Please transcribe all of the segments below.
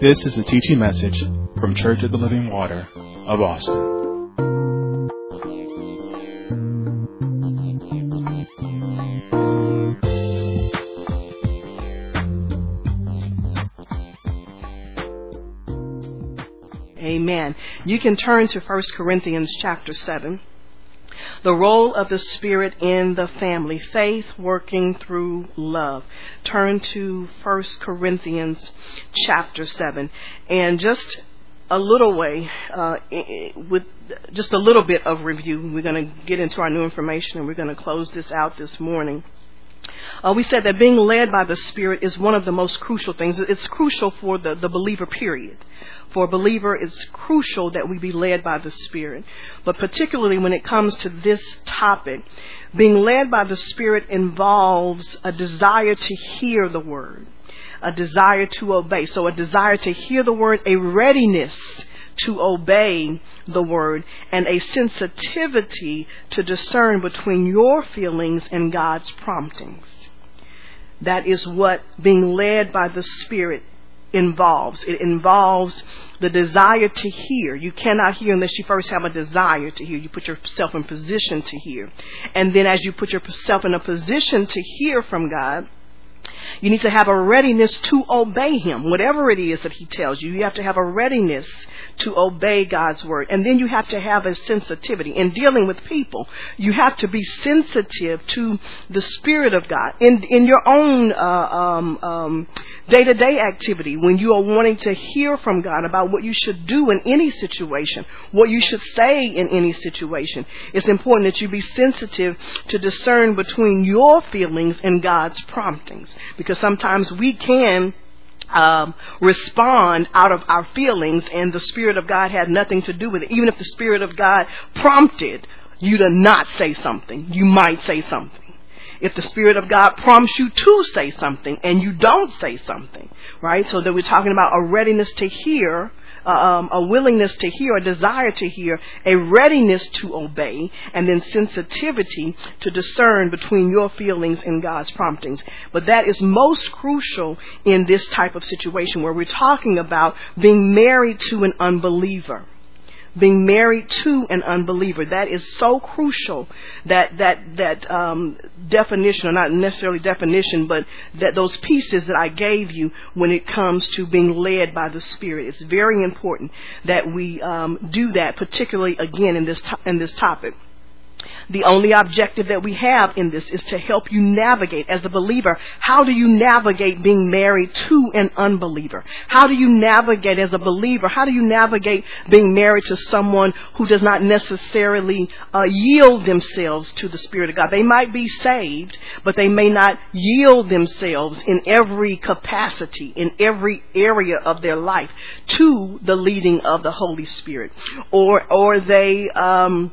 This is a teaching message from Church of the Living Water of Austin. Amen. You can turn to 1 Corinthians chapter 7. The role of the Spirit in the family. Faith working through love. Turn to 1 Corinthians chapter 7. And just a little way, uh, with just a little bit of review, we're going to get into our new information and we're going to close this out this morning. Uh, we said that being led by the Spirit is one of the most crucial things. It's crucial for the, the believer, period. For a believer, it's crucial that we be led by the Spirit. But particularly when it comes to this topic, being led by the Spirit involves a desire to hear the Word, a desire to obey. So a desire to hear the Word, a readiness to obey the word and a sensitivity to discern between your feelings and God's promptings. That is what being led by the Spirit involves. It involves the desire to hear. You cannot hear unless you first have a desire to hear. You put yourself in position to hear. And then as you put yourself in a position to hear from God, you need to have a readiness to obey Him, whatever it is that He tells you. You have to have a readiness to obey God's word. And then you have to have a sensitivity. In dealing with people, you have to be sensitive to the Spirit of God. In, in your own day to day activity, when you are wanting to hear from God about what you should do in any situation, what you should say in any situation, it's important that you be sensitive to discern between your feelings and God's promptings because sometimes we can um, respond out of our feelings, and the Spirit of God had nothing to do with it. Even if the Spirit of God prompted you to not say something, you might say something. If the Spirit of God prompts you to say something and you don't say something, right? So that we're talking about a readiness to hear um, a willingness to hear, a desire to hear, a readiness to obey, and then sensitivity to discern between your feelings and God's promptings. But that is most crucial in this type of situation where we're talking about being married to an unbeliever being married to an unbeliever. That is so crucial. That that that um, definition, or not necessarily definition, but that those pieces that I gave you when it comes to being led by the Spirit. It's very important that we um, do that, particularly again in this to- in this topic. The only objective that we have in this is to help you navigate as a believer. How do you navigate being married to an unbeliever? How do you navigate as a believer? How do you navigate being married to someone who does not necessarily uh, yield themselves to the Spirit of God? They might be saved, but they may not yield themselves in every capacity, in every area of their life to the leading of the Holy Spirit. Or, or they, um,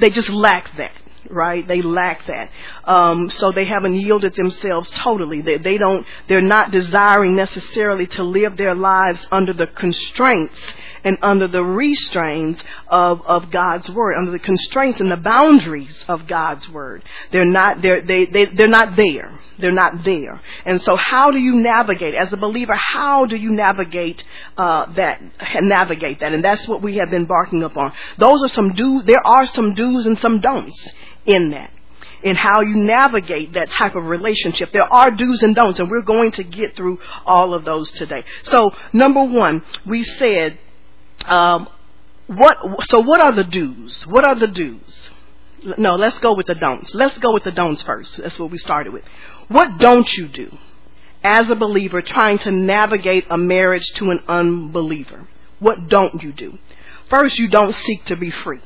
they just lack that right? They lack that. Um, so they haven't yielded themselves totally. They, they don't, they're not desiring necessarily to live their lives under the constraints and under the restraints of, of God's word, under the constraints and the boundaries of God's word. They're not, they're, they, they, they're not there. They're not there. And so how do you navigate, as a believer, how do you navigate, uh, that, navigate that? And that's what we have been barking up on. Those are some do, there are some do's and some don'ts in that in how you navigate that type of relationship. There are do's and don'ts, and we're going to get through all of those today. So, number one, we said, um, what? So, what are the do's? What are the do's? No, let's go with the don'ts. Let's go with the don'ts first. That's what we started with. What don't you do as a believer trying to navigate a marriage to an unbeliever? What don't you do? First, you don't seek to be free.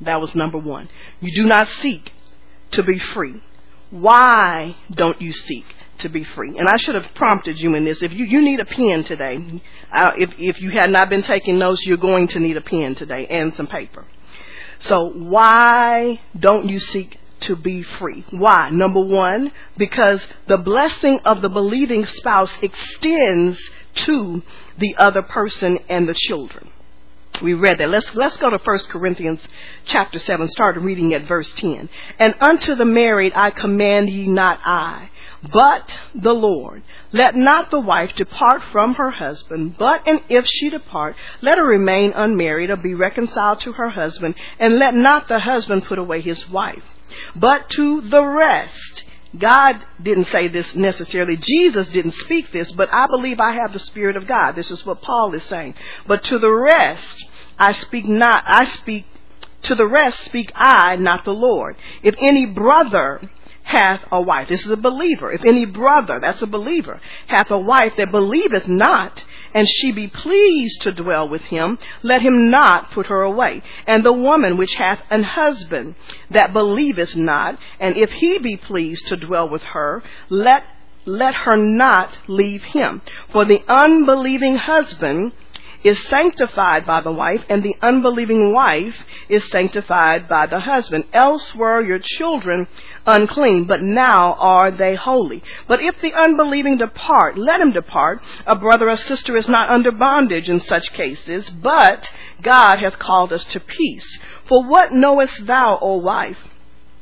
That was number one. You do not seek to be free. Why don't you seek to be free? And I should have prompted you in this. If you, you need a pen today, uh, if, if you had not been taking notes, you're going to need a pen today and some paper. So why don't you seek to be free? Why? Number one, because the blessing of the believing spouse extends to the other person and the children. we read that. Let's let's go to 1 Corinthians chapter 7, start reading at verse 10. And unto the married I command ye not I, but the Lord. Let not the wife depart from her husband, but and if she depart, let her remain unmarried or be reconciled to her husband, and let not the husband put away his wife. But to the rest, God didn't say this necessarily. Jesus didn't speak this, but I believe I have the Spirit of God. This is what Paul is saying. But to the rest, I speak not, I speak, to the rest speak I, not the Lord. If any brother hath a wife. This is a believer. If any brother, that's a believer, hath a wife that believeth not, and she be pleased to dwell with him, let him not put her away. And the woman which hath an husband that believeth not, and if he be pleased to dwell with her, let let her not leave him. For the unbelieving husband is sanctified by the wife, and the unbelieving wife is sanctified by the husband. Else were your children unclean, but now are they holy. But if the unbelieving depart, let him depart. A brother or sister is not under bondage in such cases, but God hath called us to peace. For what knowest thou, O wife?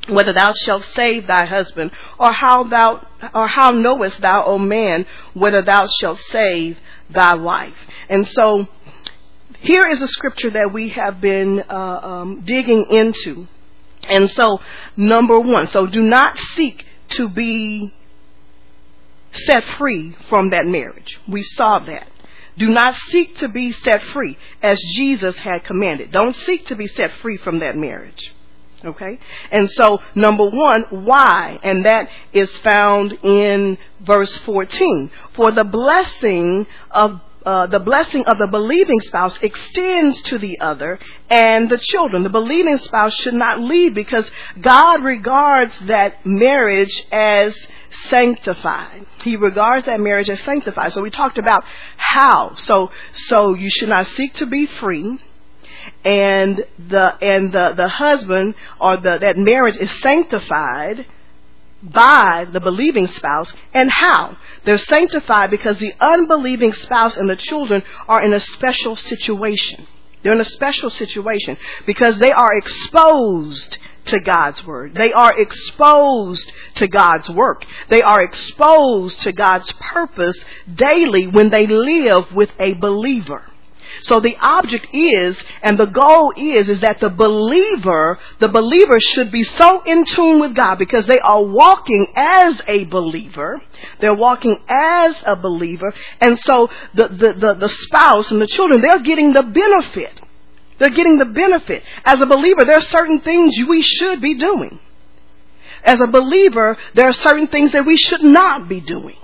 whether thou shalt save thy husband, or how thou, or how knowest thou, O man, whether thou shalt save thy wife. And so here is a scripture that we have been uh, um, digging into. And so, number one, so do not seek to be set free from that marriage. We saw that. Do not seek to be set free as Jesus had commanded. Don't seek to be set free from that marriage. Okay? And so, number one, why? And that is found in verse 14. For the blessing of uh, the blessing of the believing spouse extends to the other and the children. The believing spouse should not leave because God regards that marriage as sanctified. He regards that marriage as sanctified. So we talked about how. So, so you should not seek to be free and the and the the husband or the that marriage is sanctified by the believing spouse and how they're sanctified because the unbelieving spouse and the children are in a special situation they're in a special situation because they are exposed to God's word. They are exposed to God's work. They are exposed to God's purpose daily when they live with a believer. So the object is, and the goal is, is that the believer, the believer should be so in tune with God because they are walking as a believer. They're walking as a believer. And so the, the, the, the spouse and the children, they're getting the benefit. They're getting the benefit. As a believer, there are certain things we should be doing. As a believer, there are certain things that we should not be doing.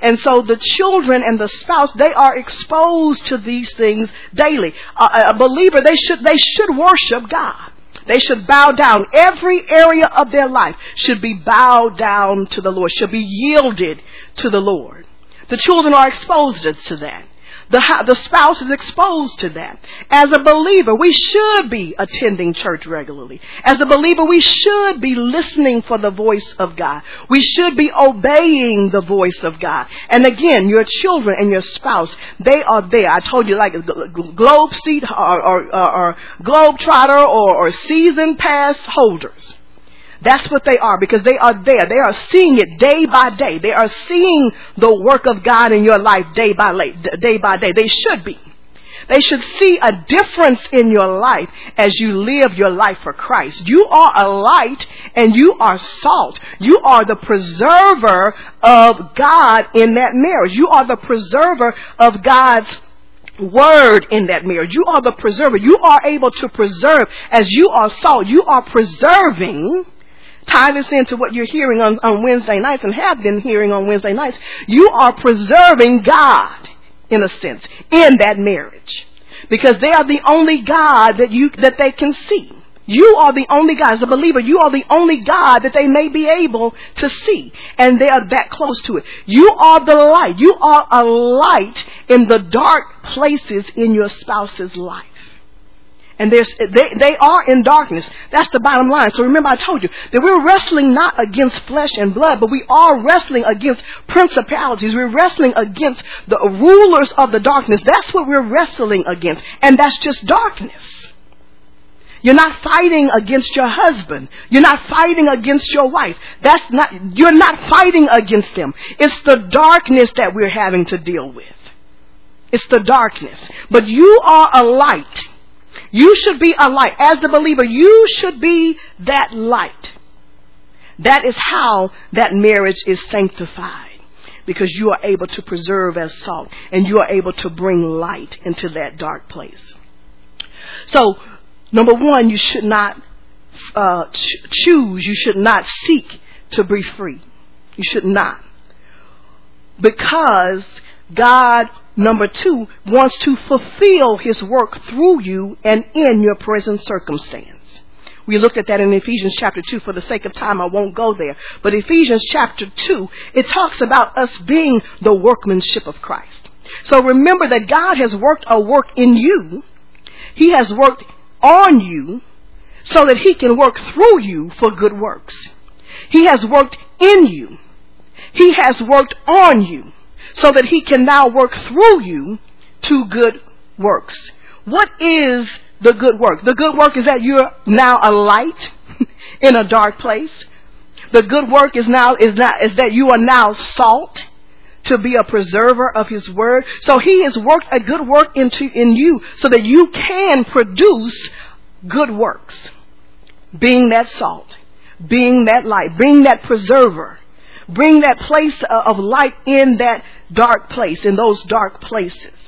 And so the children and the spouse, they are exposed to these things daily. Uh, a believer, they should, they should worship God. They should bow down. Every area of their life should be bowed down to the Lord, should be yielded to the Lord. The children are exposed to that. The, the spouse is exposed to that. As a believer, we should be attending church regularly. As a believer, we should be listening for the voice of God. We should be obeying the voice of God. And again, your children and your spouse, they are there. I told you like a globe seat or, or, or, or globe trotter or, or season pass holders. That's what they are because they are there. They are seeing it day by day. They are seeing the work of God in your life day by day by day. They should be. They should see a difference in your life as you live your life for Christ. You are a light and you are salt. You are the preserver of God in that marriage. You are the preserver of God's word in that marriage. You are the preserver. You are able to preserve as you are salt. You are preserving tie this into what you're hearing on, on Wednesday nights and have been hearing on Wednesday nights, you are preserving God, in a sense, in that marriage. Because they are the only God that you, that they can see. You are the only God, as a believer, you are the only God that they may be able to see. And they are that close to it. You are the light. You are a light in the dark places in your spouse's life. And they, they are in darkness. That's the bottom line. So remember I told you that we're wrestling not against flesh and blood, but we are wrestling against principalities. We're wrestling against the rulers of the darkness. That's what we're wrestling against. And that's just darkness. You're not fighting against your husband. You're not fighting against your wife. That's not, you're not fighting against them. It's the darkness that we're having to deal with. It's the darkness. But you are a light. You should be a light. As the believer, you should be that light. That is how that marriage is sanctified. Because you are able to preserve as salt and you are able to bring light into that dark place. So, number one, you should not uh, ch- choose, you should not seek to be free. You should not. Because God Number two, wants to fulfill his work through you and in your present circumstance. We looked at that in Ephesians chapter 2. For the sake of time, I won't go there. But Ephesians chapter 2, it talks about us being the workmanship of Christ. So remember that God has worked a work in you. He has worked on you so that he can work through you for good works. He has worked in you. He has worked on you so that he can now work through you to good works. What is the good work? The good work is that you're now a light in a dark place. The good work is now is not is that you are now salt to be a preserver of his word. So he has worked a good work into in you so that you can produce good works. Being that salt, being that light, being that preserver, bring that place of light in that dark place, in those dark places.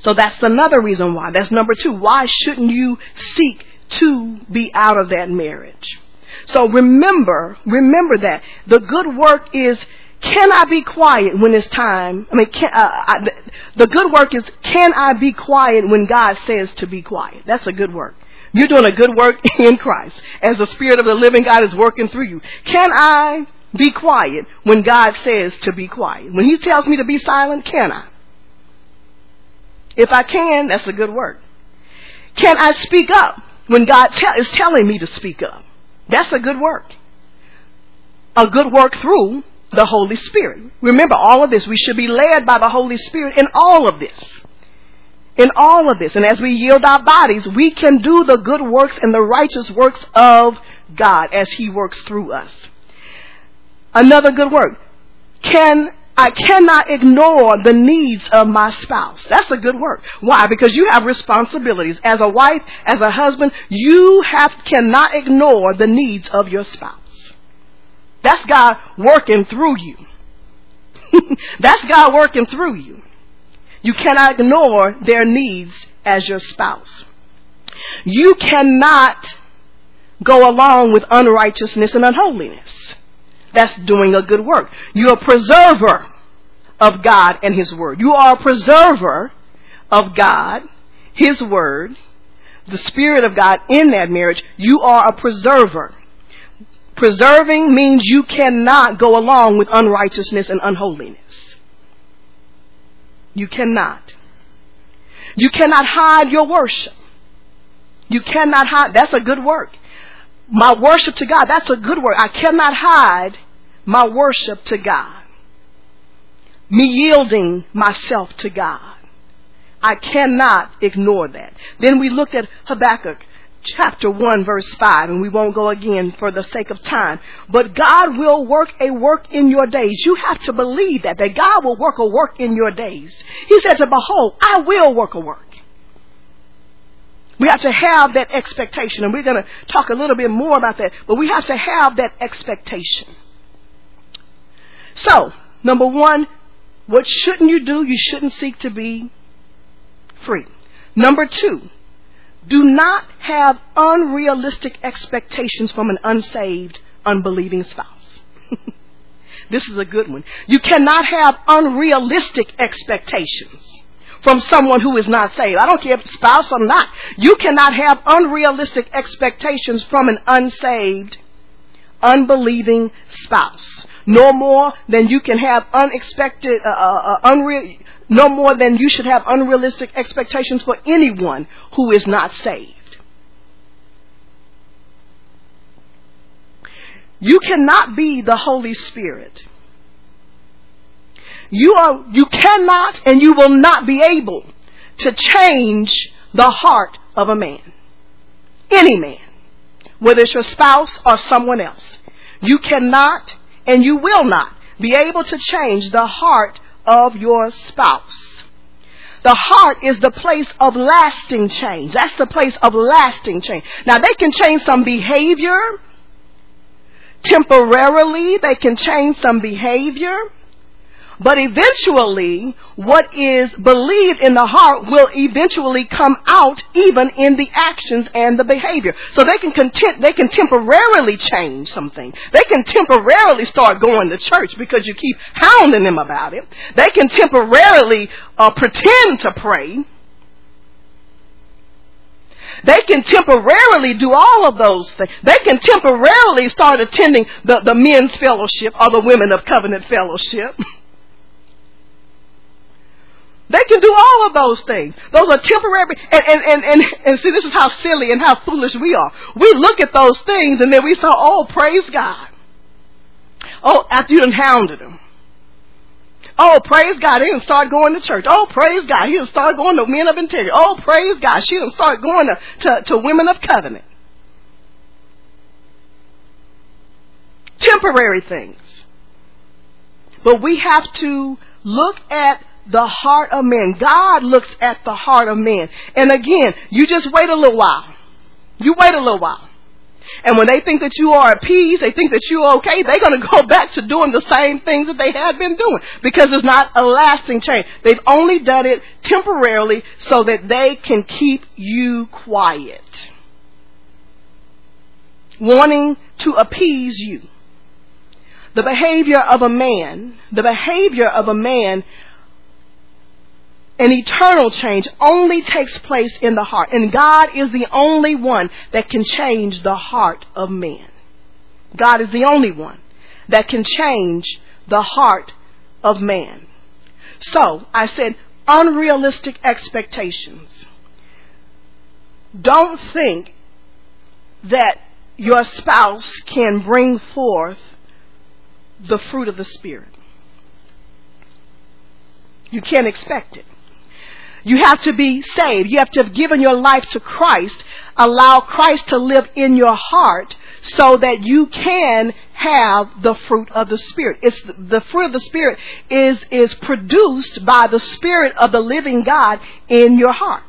So that's another reason why. That's number two. Why shouldn't you seek to be out of that marriage? So remember, remember that the good work is can I be quiet when it's time? I mean, can, uh, I, the good work is can I be quiet when God says to be quiet? That's a good work. You're doing a good work in Christ as the Spirit of the living God is working through you. Can I be quiet when God says to be quiet. When He tells me to be silent, can I? If I can, that's a good word. Can I speak up when God te- is telling me to speak up? That's a good work. A good work through the Holy Spirit. Remember all of this. We should be led by the Holy Spirit in all of this. In all of this. And as we yield our bodies, we can do the good works and the righteous works of God as He works through us. Another good word. Can I cannot ignore the needs of my spouse. That's a good word. Why? Because you have responsibilities. As a wife, as a husband, you have cannot ignore the needs of your spouse. That's God working through you. That's God working through you. You cannot ignore their needs as your spouse. You cannot go along with unrighteousness and unholiness. That's doing a good work. You're a preserver of God and His Word. You are a preserver of God, His Word, the Spirit of God in that marriage. You are a preserver. Preserving means you cannot go along with unrighteousness and unholiness. You cannot. You cannot hide your worship. You cannot hide. That's a good work my worship to God. That's a good work. I cannot hide my worship to God. Me yielding myself to God. I cannot ignore that. Then we looked at Habakkuk chapter 1 verse 5 and we won't go again for the sake of time. But God will work a work in your days. You have to believe that, that God will work a work in your days. He said to behold, I will work a work. We have to have that expectation, and we're going to talk a little bit more about that, but we have to have that expectation. So, number one, what shouldn't you do? You shouldn't seek to be free. Number two, do not have unrealistic expectations from an unsaved, unbelieving spouse. this is a good one. You cannot have unrealistic expectations from someone who is not saved. I don't care if spouse or not. You cannot have unrealistic expectations from an unsaved, unbelieving spouse. No more than you can have unexpected, uh, uh, uh unreal, no more than you should have unrealistic expectations for anyone who is not saved. You cannot be the Holy Spirit. You are, you cannot and you will not be able to change the heart of a man. Any man. Whether it's your spouse or someone else. You cannot and you will not be able to change the heart of your spouse. The heart is the place of lasting change. That's the place of lasting change. Now they can change some behavior. Temporarily, they can change some behavior. But eventually, what is believed in the heart will eventually come out even in the actions and the behavior. So they can content, they can temporarily change something. They can temporarily start going to church because you keep hounding them about it. They can temporarily uh, pretend to pray. They can temporarily do all of those things. They can temporarily start attending the, the men's fellowship or the women of covenant fellowship. They can do all of those things. Those are temporary. And, and, and, and, and see, this is how silly and how foolish we are. We look at those things and then we say, oh, praise God. Oh, after you done hounded them. Oh, praise God. He didn't start going to church. Oh, praise God. He didn't start going to men of integrity. Oh, praise God. She didn't start going to, to, to women of covenant. Temporary things. But we have to look at the heart of man. God looks at the heart of man. And again, you just wait a little while. You wait a little while. And when they think that you are at peace, they think that you're okay, they're going to go back to doing the same things that they had been doing because it's not a lasting change. They've only done it temporarily so that they can keep you quiet. Wanting to appease you. The behavior of a man, the behavior of a man an eternal change only takes place in the heart. And God is the only one that can change the heart of man. God is the only one that can change the heart of man. So, I said unrealistic expectations. Don't think that your spouse can bring forth the fruit of the Spirit. You can't expect it. You have to be saved. You have to have given your life to Christ. Allow Christ to live in your heart so that you can have the fruit of the Spirit. It's the fruit of the Spirit is, is produced by the Spirit of the living God in your heart.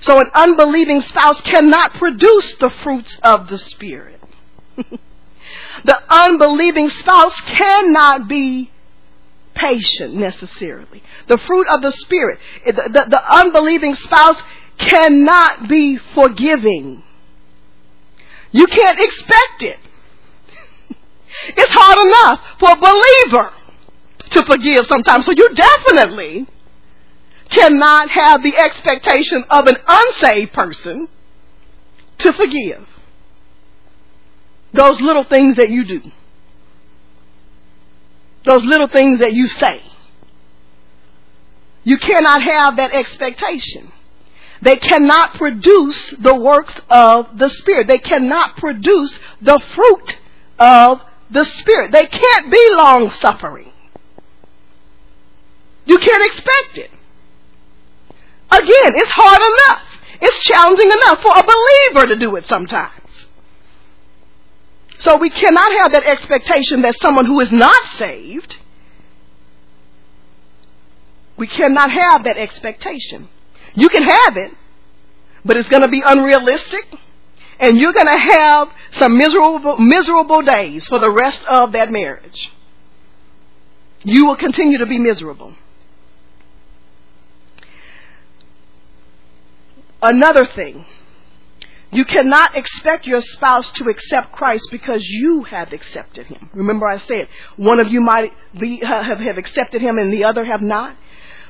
So an unbelieving spouse cannot produce the fruits of the Spirit. the unbelieving spouse cannot be patient necessarily. The fruit of the Spirit. The, the, the unbelieving spouse cannot be forgiving. You can't expect it. It's hard enough for a believer to forgive sometimes. So you definitely cannot have the expectation of an unsaved person to forgive those little things that you do. Those little things that you say. You cannot have that expectation. They cannot produce the works of the Spirit. They cannot produce the fruit of the Spirit. They can't be long suffering. You can't expect it. Again, it's hard enough. It's challenging enough for a believer to do it sometimes. So we cannot have that expectation that someone who is not saved, we cannot have that expectation. You can have it, but it's going to be unrealistic, and you're going to have some miserable, miserable days for the rest of that marriage. You will continue to be miserable. Another thing you cannot expect your spouse to accept Christ because you have accepted him. Remember I said, one of you might be, have, have accepted him and the other have not.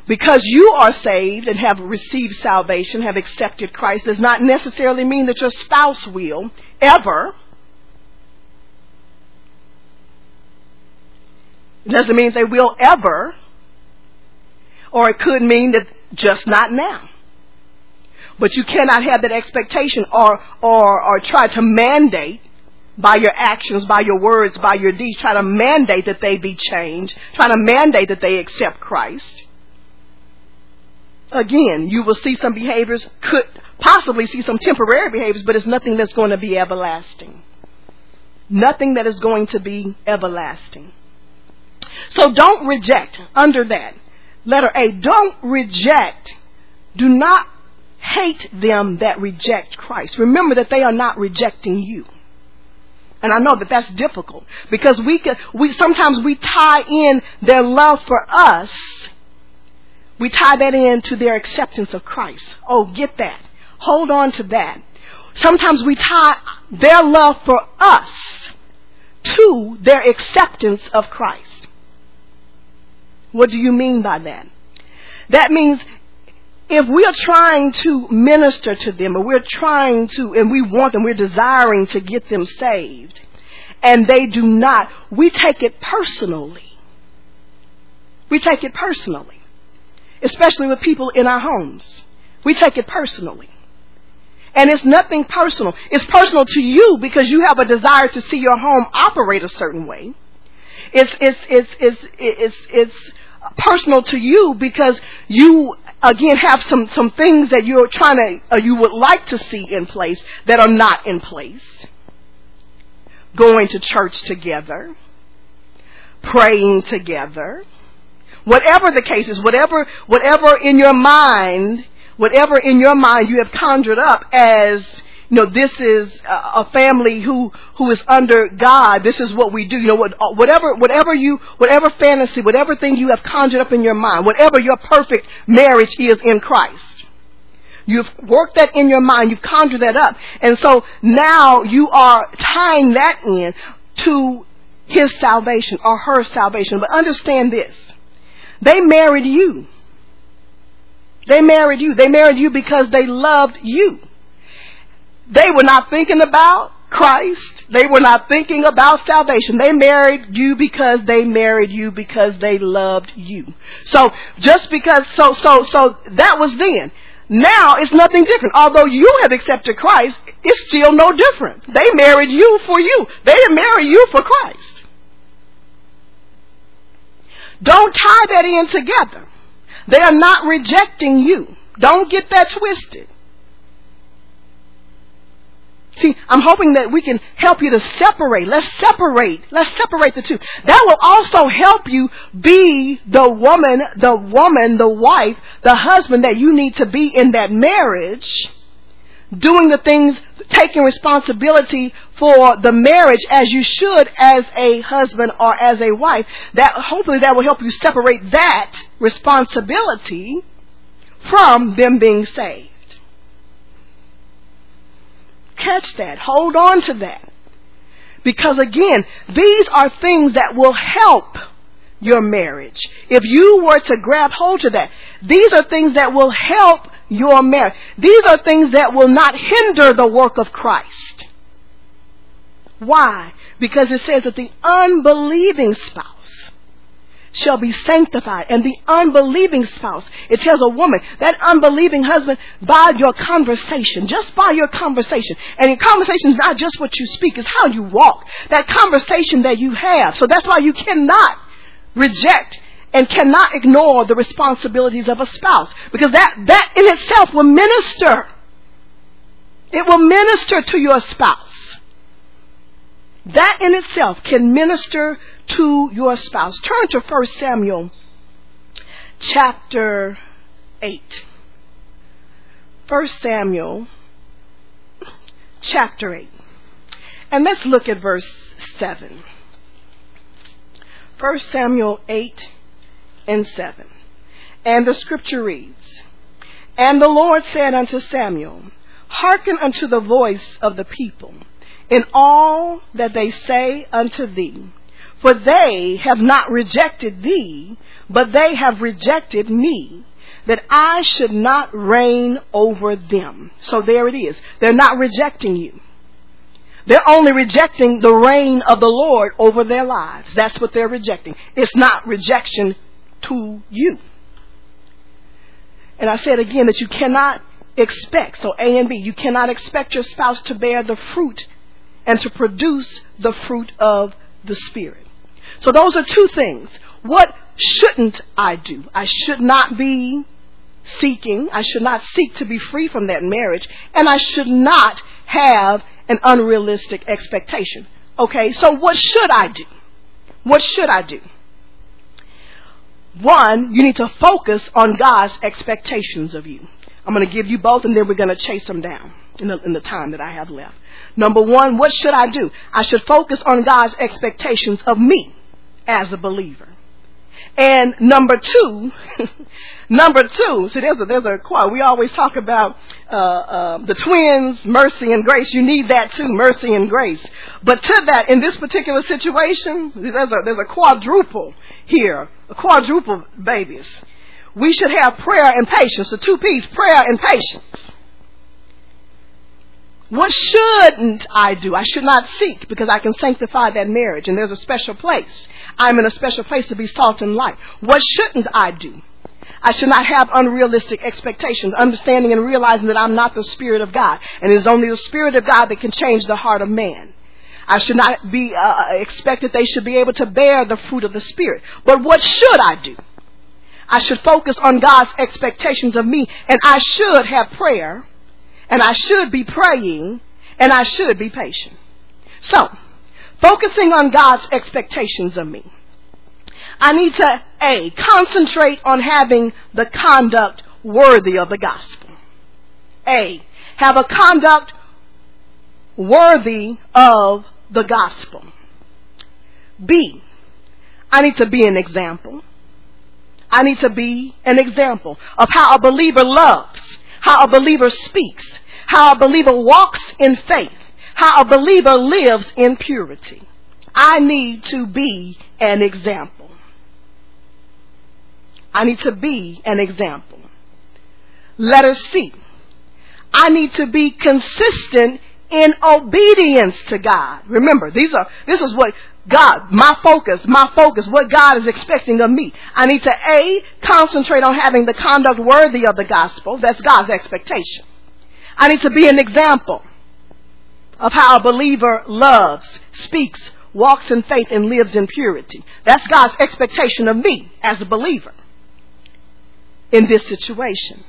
Because you are saved and have received salvation, have accepted Christ, does not necessarily mean that your spouse will ever. It doesn't mean they will ever. Or it could mean that just not now. But you cannot have that expectation or, or, or try to mandate by your actions, by your words, by your deeds, try to mandate that they be changed, try to mandate that they accept Christ. Again, you will see some behaviors, could possibly see some temporary behaviors, but it's nothing that's going to be everlasting. Nothing that is going to be everlasting. So don't reject under that. Letter A, don't reject. Do not hate them that reject Christ. Remember that they are not rejecting you. And I know that that's difficult because we can, we sometimes we tie in their love for us. We tie that in to their acceptance of Christ. Oh, get that. Hold on to that. Sometimes we tie their love for us to their acceptance of Christ. What do you mean by that? That means if we are trying to minister to them, or we're trying to, and we want them, we're desiring to get them saved, and they do not, we take it personally. We take it personally. Especially with people in our homes. We take it personally. And it's nothing personal. It's personal to you because you have a desire to see your home operate a certain way. It's, it's, it's, it's, it's, it's personal to you because you again have some some things that you're trying to uh, you would like to see in place that are not in place. Going to church together. Praying together. Whatever the case is whatever whatever in your mind whatever in your mind you have conjured up as you know, this is a family who, who is under God. This is what we do. You know, uh, whatever, whatever you, whatever fantasy, whatever thing you have conjured up in your mind, whatever your perfect marriage is in Christ. You've worked that in your mind. You've conjured that up. And so now you are tying that in to his salvation or her salvation. But understand this. They married you. They married you. They married you because they loved you. They were not thinking about Christ. They were not thinking about salvation. They married you because they married you because they loved you. So just because, so, so, so that was then. Now it's nothing different. Although you have accepted Christ, it's still no different. They married you for you. They didn't marry you for Christ. Don't tie that in together. They are not rejecting you. Don't get that twisted. See, I'm hoping that we can help you to separate. Let's separate. Let's separate the two. That will also help you be the woman, the woman, the wife, the husband that you need to be in that marriage, doing the things, taking responsibility for the marriage as you should as a husband or as a wife. That hopefully that will help you separate that responsibility from them being saved. Catch that. Hold on to that. Because again, these are things that will help your marriage. If you were to grab hold to that, these are things that will help your marriage. These are things that will not hinder the work of Christ. Why? Because it says that the unbelieving spouse shall be sanctified. And the unbelieving spouse, it tells a woman, that unbelieving husband, by your conversation, just by your conversation. And your conversation is not just what you speak, it's how you walk. That conversation that you have. So that's why you cannot reject and cannot ignore the responsibilities of a spouse. Because that, that in itself will minister. It will minister to your spouse. That in itself can minister to your spouse. Turn to 1 Samuel chapter 8. 1 Samuel chapter 8. And let's look at verse 7. 1 Samuel 8 and 7. And the scripture reads, And the Lord said unto Samuel, Hearken unto the voice of the people in all that they say unto thee for they have not rejected thee, but they have rejected me, that I should not reign over them. So there it is. They're not rejecting you. They're only rejecting the reign of the Lord over their lives. That's what they're rejecting. It's not rejection to you. And I said again that you cannot expect, so A and B, you cannot expect your spouse to bear the fruit and to produce the fruit of the Spirit. So those are two things. What shouldn't I do? I should not be seeking, I should not seek to be free from that marriage, and I should not have an unrealistic expectation. Okay, so what should I do? What should I do? One, you need to focus on God's expectations of you. I'm going to give you both and then we're going to chase them down in the, in the time that I have left. Number one, what should I do? I should focus on God's expectations of me as a believer. And number two, number two, see there's a, there's a quote. We always talk about uh, uh, the twins, mercy and grace. You need that too, mercy and grace. But to that, in this particular situation, there's a, there's a quadruple here, a quadruple babies. We should have prayer and patience, the two P's, prayer and patience. What shouldn't I do? I should not seek because I can sanctify that marriage and there's a special place. I'm in a special place to be salt and light. What shouldn't I do? I should not have unrealistic expectations, understanding and realizing that I'm not the Spirit of God. And it is only the Spirit of God that can change the heart of man. I should not be uh, expect that they should be able to bear the fruit of the Spirit. But what should I do? I should focus on God's expectations of me, and I should have prayer and I should be praying, and I should be patient. So, focusing on God's expectations of me. I need to, A, concentrate on having the conduct worthy of the gospel. A, have a conduct worthy of the gospel. B, I need to be an example. I need to be an example of how a believer loves how a believer speaks, how a believer walks in faith, how a believer lives in purity. I need to be an example. I need to be an example. Letter C. I need to be consistent in obedience to God. Remember, these are, this is what God, my focus, my focus, what God is expecting of me. I need to A, concentrate on having the conduct worthy of the gospel. That's God's expectation. I need to be an example of how a believer loves, speaks, walks in faith, and lives in purity. That's God's expectation of me as a believer in this situation.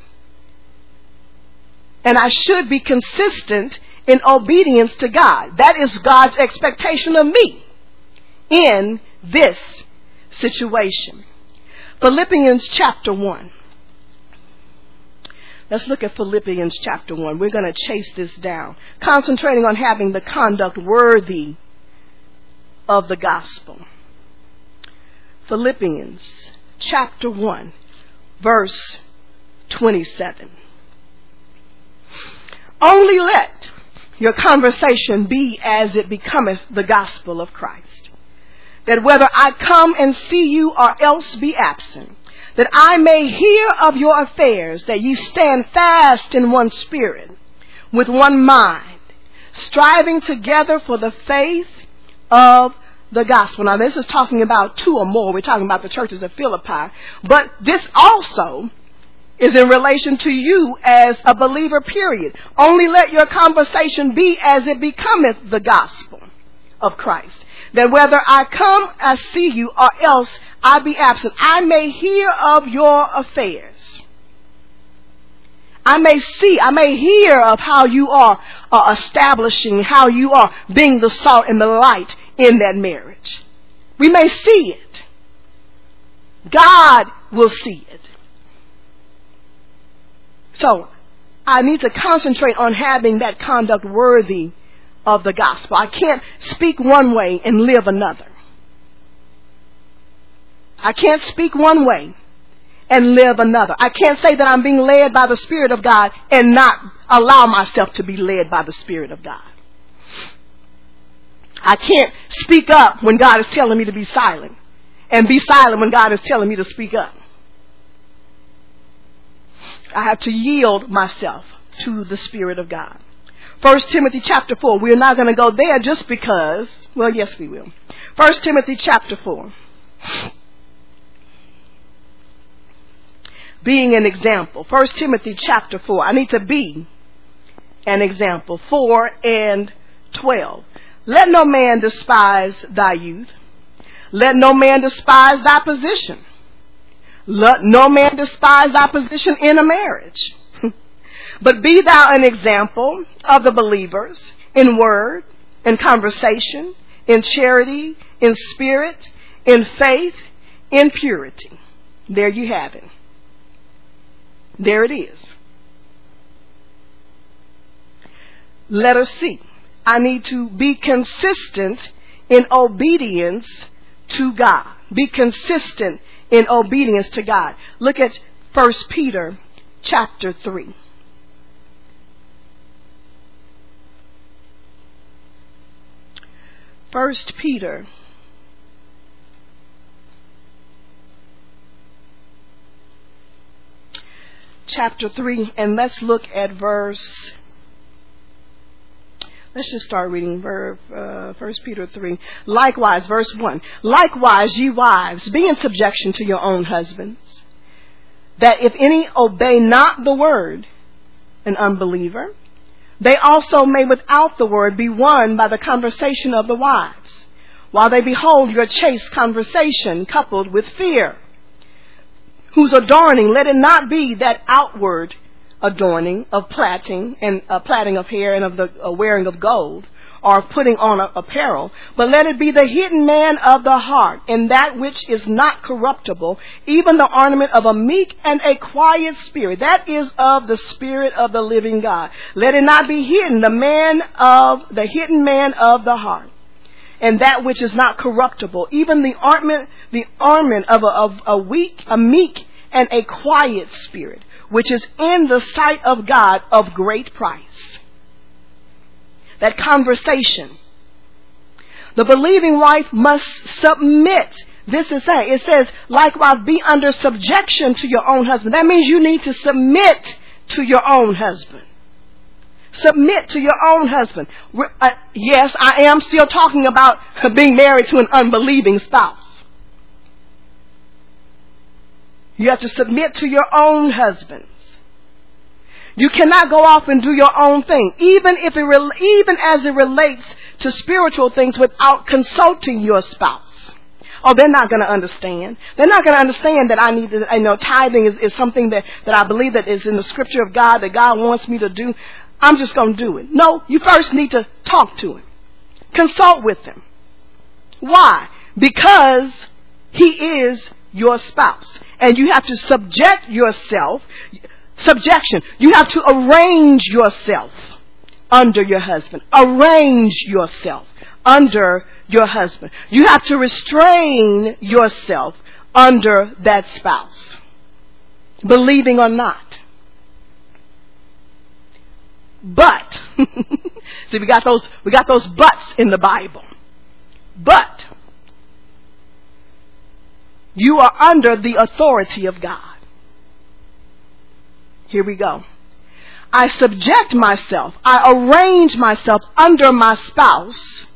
And I should be consistent in obedience to God. That is God's expectation of me in this situation. Philippians chapter 1. Let's look at Philippians chapter 1. We're going to chase this down, concentrating on having the conduct worthy of the gospel. Philippians chapter 1, verse 27. Only let your conversation be as it becometh the gospel of Christ that whether I come and see you or else be absent, that I may hear of your affairs, that ye stand fast in one spirit, with one mind, striving together for the faith of the gospel. Now this is talking about two or more. We're talking about the churches of Philippi. But this also is in relation to you as a believer, period. Only let your conversation be as it becometh the gospel of Christ that whether I come, I see you, or else I be absent, I may hear of your affairs. I may see, I may hear of how you are uh, establishing, how you are being the salt and the light in that marriage. We may see it. God will see it. So, I need to concentrate on having that conduct worthy of the gospel. I can't speak one way and live another. I can't speak one way and live another. I can't say that I'm being led by the Spirit of God and not allow myself to be led by the Spirit of God. I can't speak up when God is telling me to be silent and be silent when God is telling me to speak up. I have to yield myself to the Spirit of God. First Timothy chapter 4. We're not going to go there just because, well, yes, we will. First Timothy chapter 4. being an example. First Timothy chapter 4. I need to be an example. 4 and 12. Let no man despise thy youth. Let no man despise thy position. Let no man despise thy position in a marriage. but be thou an example of the believers in word, in conversation, in charity, in spirit, in faith, in purity. There you have it. There it is. Let us see. I need to be consistent in obedience to God. Be consistent in obedience to God. Look at 1 Peter chapter 3. First Peter chapter 3 and let's look at verse Let's just start reading verse, uh, 1 Peter 3. Likewise, verse 1. Likewise, ye wives, be in subjection to your own husbands, that if any obey not the word, an unbeliever, they also may without the word be won by the conversation of the wives, while they behold your chaste conversation coupled with fear, whose adorning let it not be that outward adorning of plaiting and uh, plaiting of hair and of the uh, wearing of gold or of putting on a, apparel, but let it be the hidden man of the heart, and that which is not corruptible, even the ornament of a meek and a quiet spirit. That is of the spirit of the living God. Let it not be hidden, the man of the hidden man of the heart. And that which is not corruptible, even the ornament, the ornament of a, of a weak, a meek and a quiet spirit which is in the sight of God of great price. That conversation. The believing wife must submit. This is saying, it says, likewise be under subjection to your own husband. That means you need to submit to your own husband. Submit to your own husband. Uh, yes, I am still talking about being married to an unbelieving spouse. You have to submit to your own husbands. You cannot go off and do your own thing, even if it even as it relates to spiritual things without consulting your spouse. Oh, they're not going to understand. They're not going to understand that I need to, I know tithing is, is something that, that I believe that is in the scripture of God that God wants me to do. I'm just going to do it. No, you first need to talk to him. Consult with him. Why? Because he is your spouse and you have to subject yourself, subjection. You have to arrange yourself under your husband. Arrange yourself under your husband. You have to restrain yourself under that spouse. Believing or not. But, see we got those, we got those buts in the Bible. But, you are under the authority of God. Here we go. I subject myself, I arrange myself under my spouse,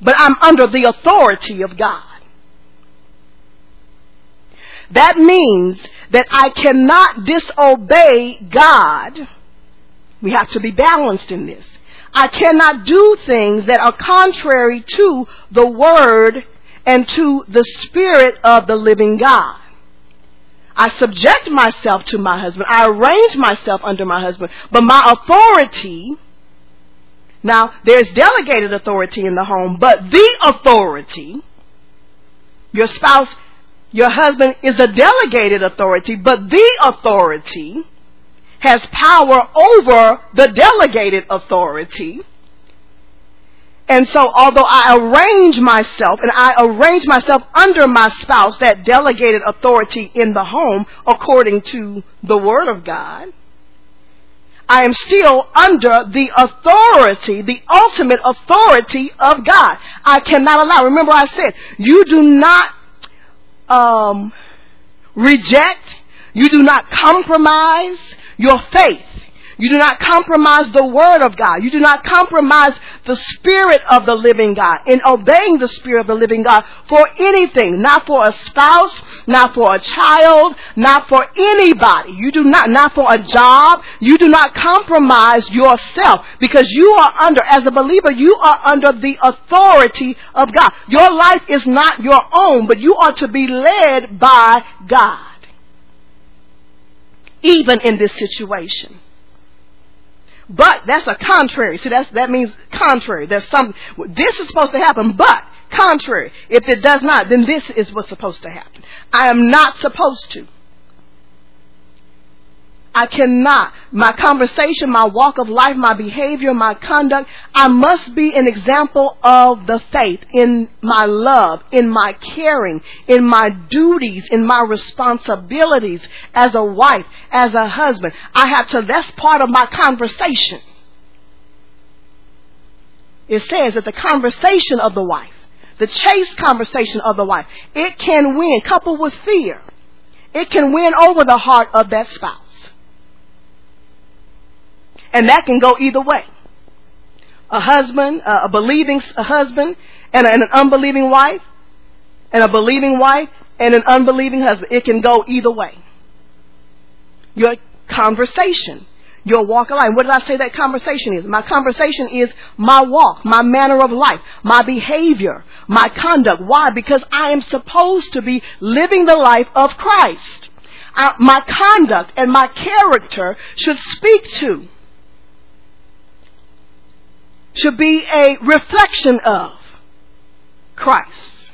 but I'm under the authority of God. That means that I cannot disobey God. We have to be balanced in this. I cannot do things that are contrary to the Word and to the Spirit of the living God. I subject myself to my husband. I arrange myself under my husband. But my authority, now there's delegated authority in the home, but the authority, your spouse, your husband is a delegated authority, but the authority has power over the delegated authority and so although I arrange myself and I arrange myself under my spouse, that delegated authority in the home according to the word of God, I am still under the authority, the ultimate authority of God. I cannot allow, remember I said, you do not um, reject, you do not compromise your faith You do not compromise the word of God. You do not compromise the spirit of the living God in obeying the spirit of the living God for anything, not for a spouse, not for a child, not for anybody. You do not, not for a job. You do not compromise yourself because you are under, as a believer, you are under the authority of God. Your life is not your own, but you are to be led by God. Even in this situation. But that's a contrary. See, that's, that means contrary. There's some, this is supposed to happen, but contrary. If it does not, then this is what's supposed to happen. I am not supposed to. I cannot. My conversation, my walk of life, my behavior, my conduct, I must be an example of the faith in my love, in my caring, in my duties, in my responsibilities as a wife, as a husband. I have to, that's part of my conversation. It says that the conversation of the wife, the chaste conversation of the wife, it can win, coupled with fear, it can win over the heart of that spouse. And that can go either way. A husband, a believing husband, and an unbelieving wife, and a believing wife, and an unbelieving husband. It can go either way. Your conversation, your walk of life. What did I say that conversation is? My conversation is my walk, my manner of life, my behavior, my conduct. Why? Because I am supposed to be living the life of Christ. I, my conduct and my character should speak to should be a reflection of Christ.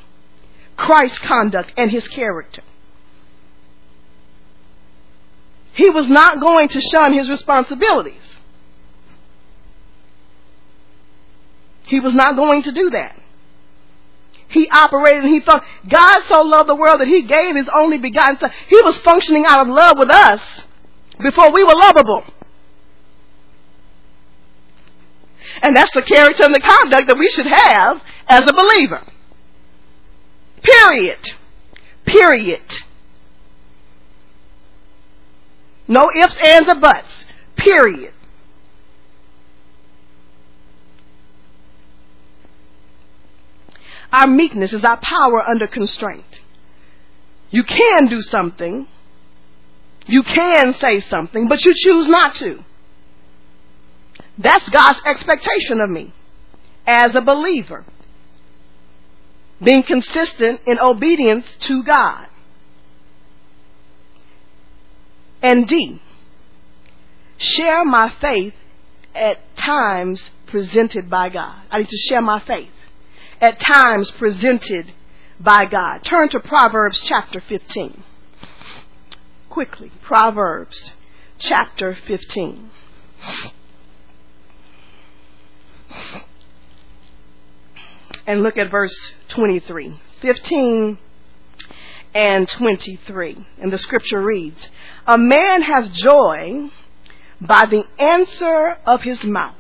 Christ's conduct and his character. He was not going to shun his responsibilities. He was not going to do that. He operated and he thought God so loved the world that he gave his only begotten son. He was functioning out of love with us before we were lovable. And that's the character and the conduct that we should have as a believer. Period. Period. No ifs, ands, or buts. Period. Our meekness is our power under constraint. You can do something. You can say something, but you choose not to. That's God's expectation of me as a believer. Being consistent in obedience to God. And D, share my faith at times presented by God. I need to share my faith at times presented by God. Turn to Proverbs chapter 15. Quickly, Proverbs chapter 15. And look at verse 23. 15 and 23. And the scripture reads, A man has joy by the answer of his mouth,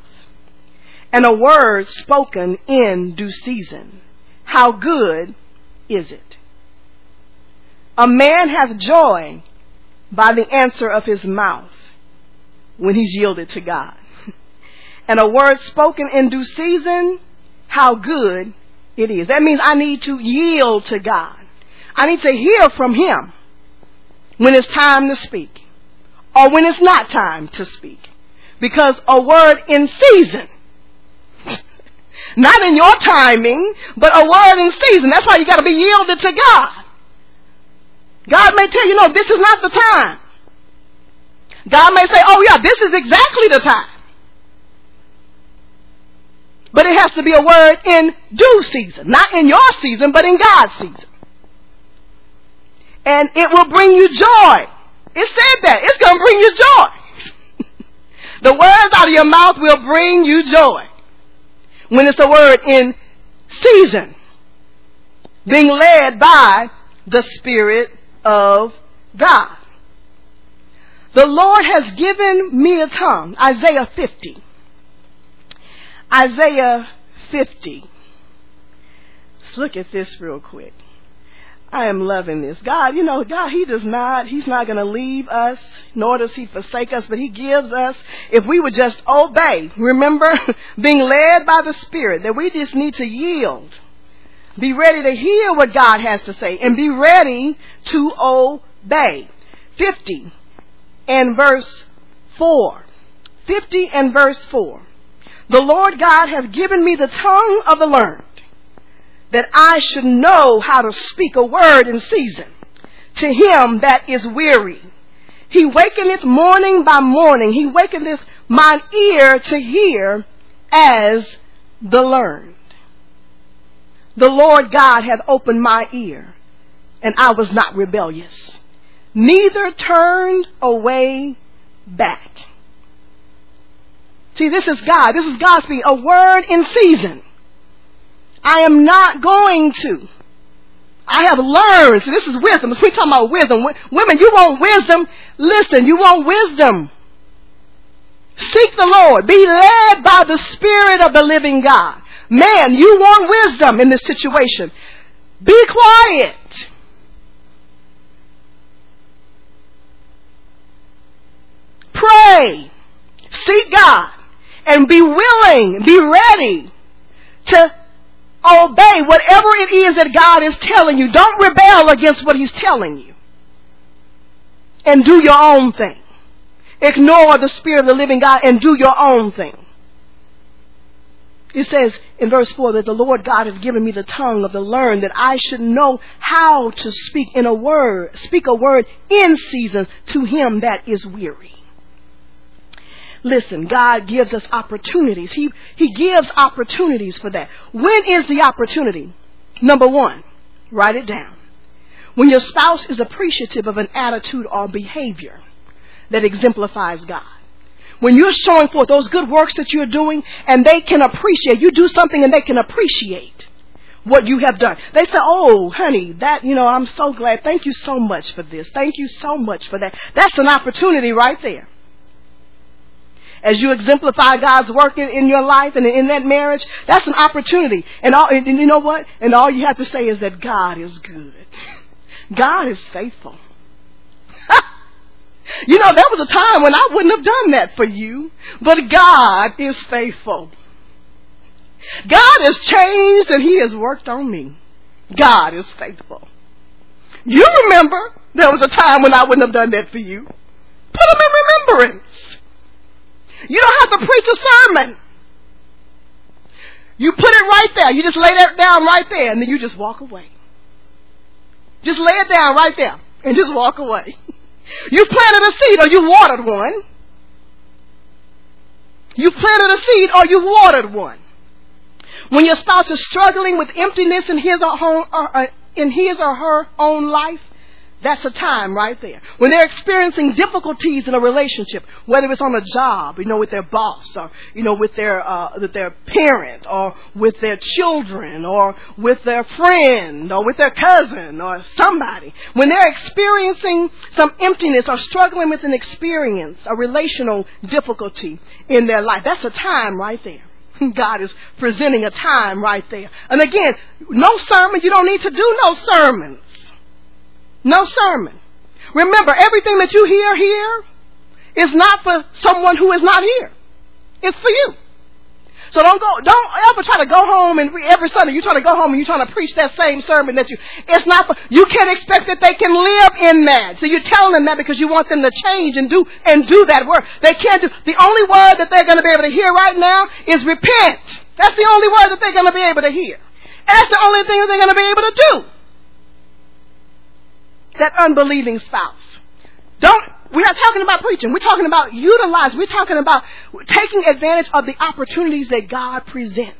and a word spoken in due season. How good is it? A man has joy by the answer of his mouth when he's yielded to God and a word spoken in due season, how good it is. That means I need to yield to God. I need to hear from Him when it's time to speak or when it's not time to speak. Because a word in season, not in your timing, but a word in season. That's why you got to be yielded to God. God may tell you, no, this is not the time. God may say, oh yeah, this is exactly the time. But it has to be a word in due season. Not in your season, but in God's season. And it will bring you joy. It said that. It's going to bring you joy. the words out of your mouth will bring you joy. When it's a word in season. Being led by the Spirit of God. The Lord has given me a tongue. Isaiah 50. Isaiah 50. Let's look at this real quick. I am loving this. God, you know, God, He does not, He's not going to leave us, nor does He forsake us, but He gives us, if we would just obey, remember, being led by the Spirit, that we just need to yield. Be ready to hear what God has to say and be ready to obey. 50 and verse 4. 50 and verse 4. The Lord God has given me the tongue of the learned that I should know how to speak a word in season to him that is weary. He wakeneth morning by morning. He wakeneth mine ear to hear as the learned. The Lord God hath opened my ear, and I was not rebellious, neither turned away back. See, this is God. This is God speaking. A word in season. I am not going to. I have learned. So this is wisdom. We're talking about wisdom. Women, you want wisdom? Listen, you want wisdom. Seek the Lord. Be led by the Spirit of the living God. Man, you want wisdom in this situation. Be quiet. Pray. Seek God. And be willing, be ready to obey whatever it is that God is telling you. Don't rebel against what He's telling you. And do your own thing. Ignore the Spirit of the living God and do your own thing. It says in verse 4 that the Lord God has given me the tongue of the learned that I should know how to speak in a word, speak a word in season to him that is weary. Listen, God gives us opportunities. He, he gives opportunities for that. When is the opportunity? Number one, write it down. When your spouse is appreciative of an attitude or behavior that exemplifies God. When you're showing forth those good works that you're doing and they can appreciate, you do something and they can appreciate what you have done. They say, oh, honey, that, you know, I'm so glad. Thank you so much for this. Thank you so much for that. That's an opportunity right there as you exemplify God's work in, in your life and in that marriage, that's an opportunity. And, all, and you know what? And all you have to say is that God is good. God is faithful. you know, there was a time when I wouldn't have done that for you, but God is faithful. God has changed and He has worked on me. God is faithful. You remember there was a time when I wouldn't have done that for you. Put them in remembrance. You don't have to preach a sermon. You put it right there. You just lay that down right there and then you just walk away. Just lay it down right there and just walk away. You planted a seed or you watered one. You planted a seed or you watered one. When your spouse is struggling with emptiness in his or her, uh, in his or her own life, that's a time right there. When they're experiencing difficulties in a relationship, whether it's on a job, you know, with their boss, or you know, with their uh, with their parent, or with their children, or with their friend, or with their cousin, or somebody. When they're experiencing some emptiness or struggling with an experience, a relational difficulty in their life, that's a time right there. God is presenting a time right there. And again, no sermon. You don't need to do no sermons. No sermon. Remember, everything that you hear here is not for someone who is not here. It's for you. So don't go, don't ever try to go home and every Sunday you try to go home and you're trying to preach that same sermon that you, it's not for, you can't expect that they can live in that. So you're telling them that because you want them to change and do, and do that work. They can't do, the only word that they're going to be able to hear right now is repent. That's the only word that they're going to be able to hear. That's the only thing that they're going to be able to do that unbelieving spouse. Don't, we're not talking about preaching. We're talking about utilizing. We're talking about taking advantage of the opportunities that God presents.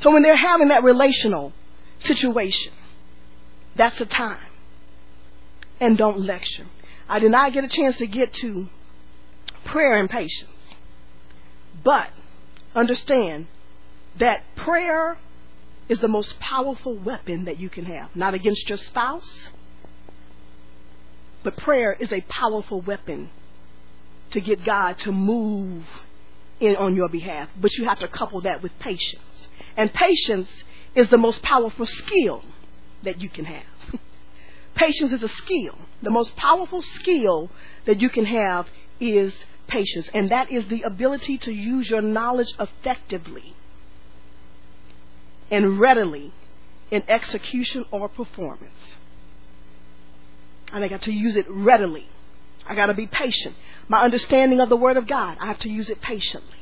So when they're having that relational situation, that's the time. And don't lecture. I did not get a chance to get to prayer and patience. But understand that prayer is the most powerful weapon that you can have. Not against your spouse, but prayer is a powerful weapon to get God to move in on your behalf. But you have to couple that with patience. And patience is the most powerful skill that you can have. patience is a skill. The most powerful skill that you can have is patience, and that is the ability to use your knowledge effectively and readily in execution or performance. And I got to use it readily. I got to be patient. My understanding of the Word of God, I have to use it patiently.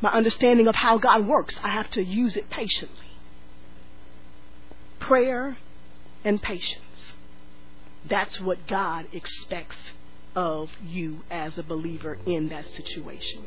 My understanding of how God works, I have to use it patiently. Prayer and patience. That's what God expects of you as a believer in that situation.